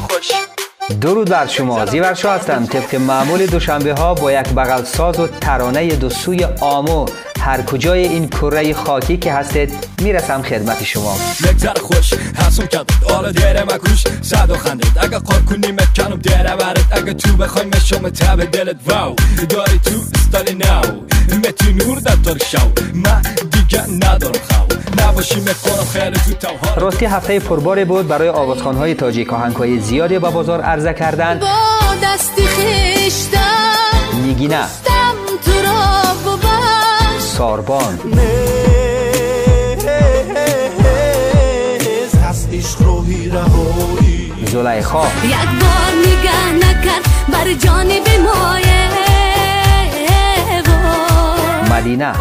خوش. درود بر شما. زیورشا هستم. طبق معمول دوشنبه ها با یک بغل ساز و ترانه دو سوی آمو. هر کجای این کره خاکی که هستید می‌رسم خدمت شما. مگذر خوش. حسون کرد آره دیره مکوش. صد و خندید. اگه قار کنی مکنم دیره برد اگه تو بخوای مشوم تب دلت. واو. داری تو استالی ناو. متی نور در دار شو من دیگه ندارم خو راستی هفته پرباری بود برای آوازخانهای تاجیک آهنگهای زیادی به بازار عرضه کردن. با دستی خشتم نیگینه دم تو را ساربان. زلیخا. یک بار نگه نکرد بر جانب مایه. مدینه.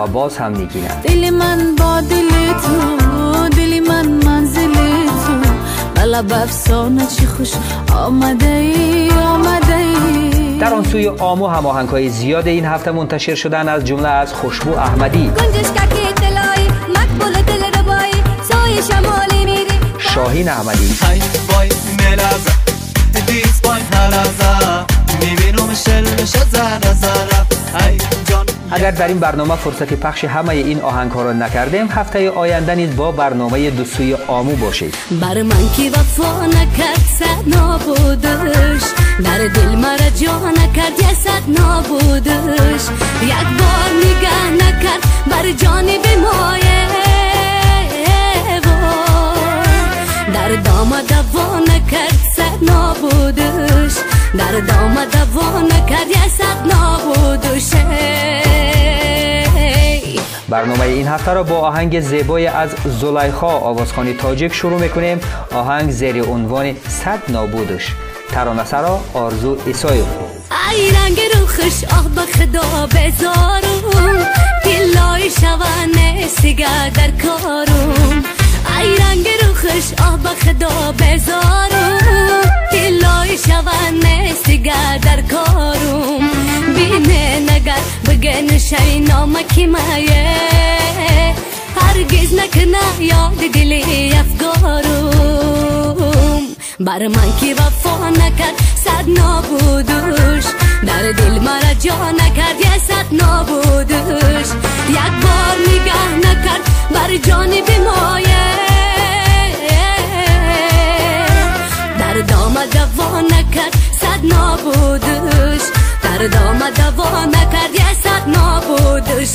و باز هم نیگینه دل من با دل تو دل من منزل تو بلب افسانه چی خوش آمده ای آمده ای در آن سوی آمو هم آهنگهای زیاد این هفته منتشر شدن از جمله از خوشبو احمدی. گنجش ککی اگر در این برنامه فرصت پخش همه این آهنگ ها را نکردیم هفته آینده نیز با برنامه دو سوی آمو باشید. بر من که وفا نکرد صد نابودش. در دل مرا جا نکرد یه صد نابودش. یک بار نگه نکرد بر جانب مایه. در دام دوا نکرد صد نابودش. در دام دوا نکرد یه صد نابودش. برنامه این هفته را با آهنگ زیبای از زلیخا آوازخانی تاجیک شروع می‌کنیم. آهنگ زیر عنوان صد نابودش. ترانه سرا آرزو ایسایو ای رنگ روخش آه به خدا بذارم دلای شوانه سیگه در کارم ای رنگ روخش آه به خدا بذارم دلای شوانه سیگه در کارم بینه نگر بگن شای نامکی مایه. هرگز نکنه یاد دلی افگارم بر من که وفا نکرد صد نابودش. در دل مرا جا نکرد یه صد نابودش. یک بار نگه نکرد بر جانب مایه. در دام دوا نکرد صد نابودش. در دام دوا نکرد یه صد نابودش.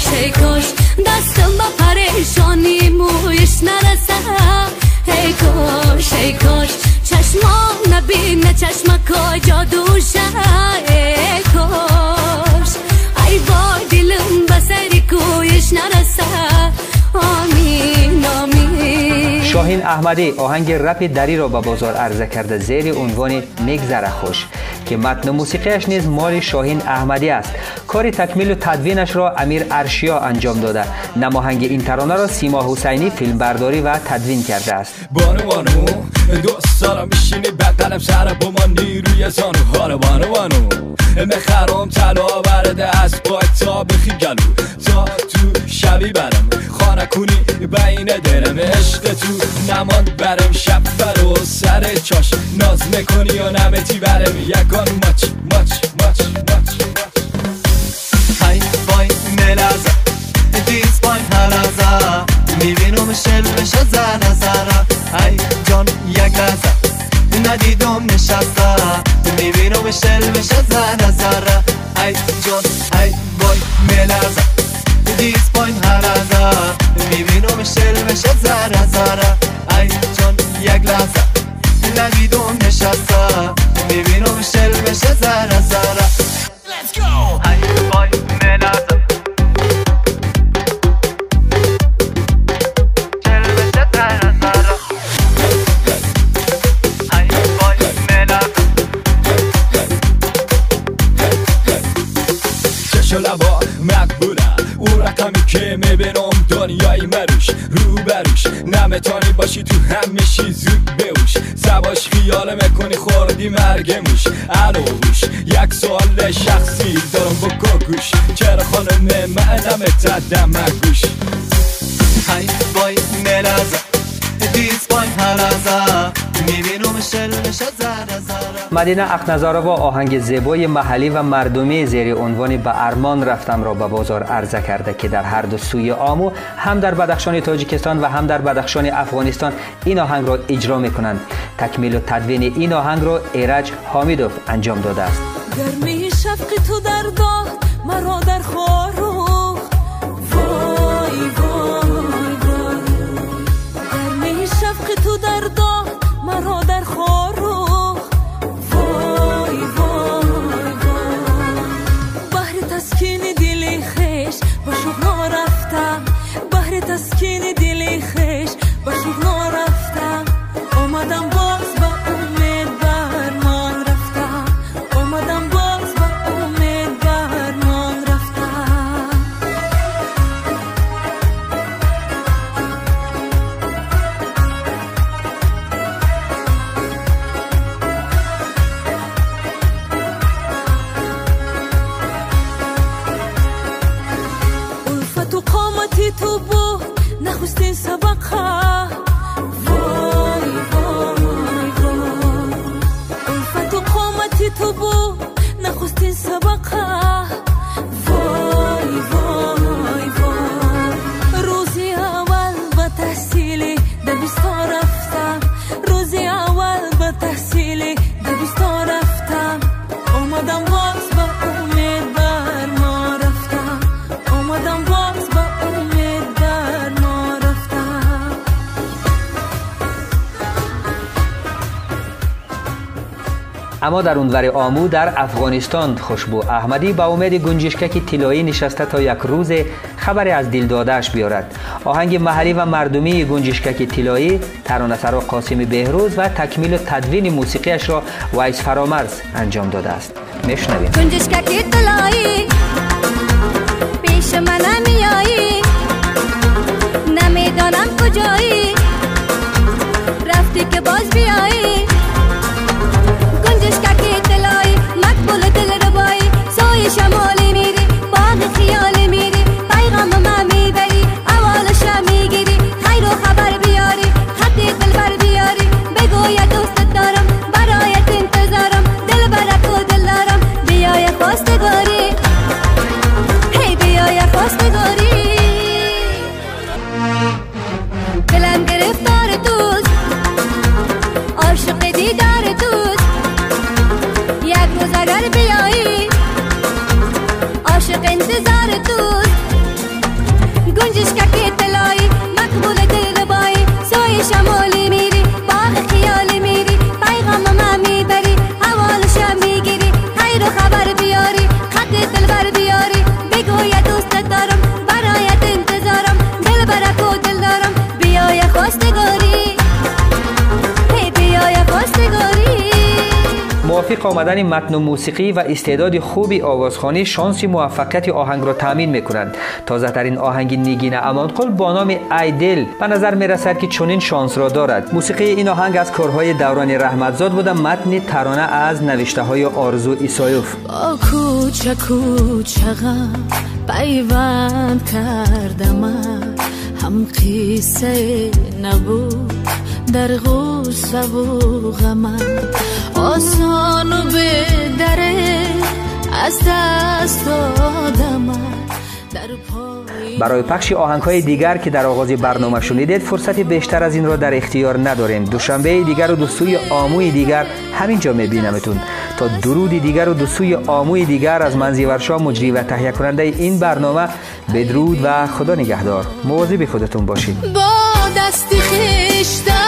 secos. شاهین احمدی آهنگ رپ دری را به بازار عرضه کرده زیر عنوان میگذره خوش که متن موسیقیش نیز مال شاهین احمدی است. کار تکمیل و تدوینش را امیر ارشیا انجام داده. نماهنگ این ترانه را سیما حسینی فیلم برداری و تدوین کرده است. بانو بانو دوست سالا میشینی بدنم سر با ما نیروی زانو. هارو بانو بانو مخرم طلا برده از پای تا بخی گلو تا تو شبی برم. خانه کنی بین دلم عشق تو. نماند برم شب فرو سر چاش. ناز می‌کنی و نمتی برم یکان. ماچ ماچ ماچ ماچ های وای ملازه دیس وای هلازه می‌بینم شلمش زره زره ای جان یک لحظه. ندیدم نشسته. می‌بینم شلمش زره زره ای جان ای وای ملازه دیس وای هلازه می‌بینم شلمش زره زره ای جان یک لحظه. ندیدم نشسته. می‌بینم شلمش زره زره Let's go! ای وای ملازه سباش خیال می‌کنی خوردی مرگموش عروش یک سوال شخصی دارم با گوش چرا خانم من تدم مگوش؟ های بای ملازه دیز بای شلمش زره مدینه اخنزاره با آهنگ زیبای محلی و مردمی زیر عنوان به ارمان رفتم را به بازار عرضه کرده که در هر دو سوی آمو هم در بدخشان تاجیکستان و هم در بدخشان افغانستان این آهنگ را اجرا می کنند تکمیل و تدوین این آهنگ را ایرج حامیدوف انجام داده است. گرمی شفق تو در مرا در وای وای وای. گرمی شفق تو در اما در اونور آمو در افغانستان خوشبو احمدی با امید گنجشکک طلایی نشسته تا یک روز خبری از دل دادهش بیارد. آهنگ محلی و مردمی گنجشکک طلایی ترانه‌سرا قاسم بهروز و تکمیل و تدوین موسیقیش را ویس فرامرز انجام داده است. میشنویم گنجشککی طلایی پیش من نمیایی. نمی‌دانم کجایی. दिला गिरफ्तार موافق آمدن متن و موسیقی و استعداد خوبی آوازخوانی شانسی موفقیت آهنگ را تامین می‌کنند تازه ترین آهنگ نیگین امانقل با نام ایدل به نظر می رسد که چنین شانس را دارد. موسیقی این آهنگ از کارهای دوران رحمتزاد بوده متن ترانه از نوشته های آرزو ایسایوف. کوچه پیوند کردم هم قیسه نبود. در غوسه و غمم آسان و به دره از دست دادم برای پخش آهنگ های دیگر که در آغاز برنامه شنیدید فرصت بیشتر از این را در اختیار نداریم دوشنبه دیگر و دو سوی آموی دیگر همینجا میبینمتون. تا درودی دیگر و دو سوی آموی دیگر از منزی ورشا مجری و تهیه کننده این برنامه بدرود و خدا نگهدار. مواظب خودتون باشید با دست خشتم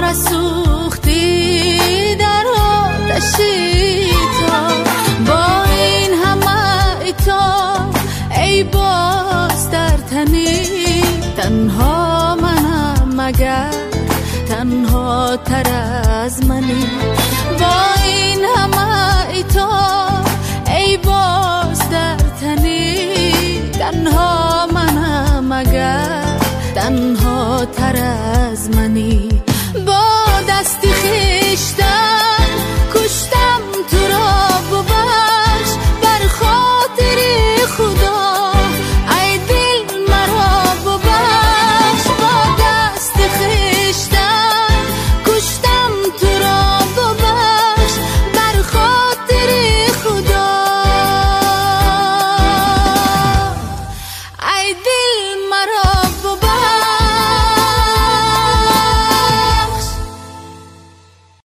را سوختی در آتشی تا. با این همه ایتا ای باز در تنی. تنها منم مگر تنها تر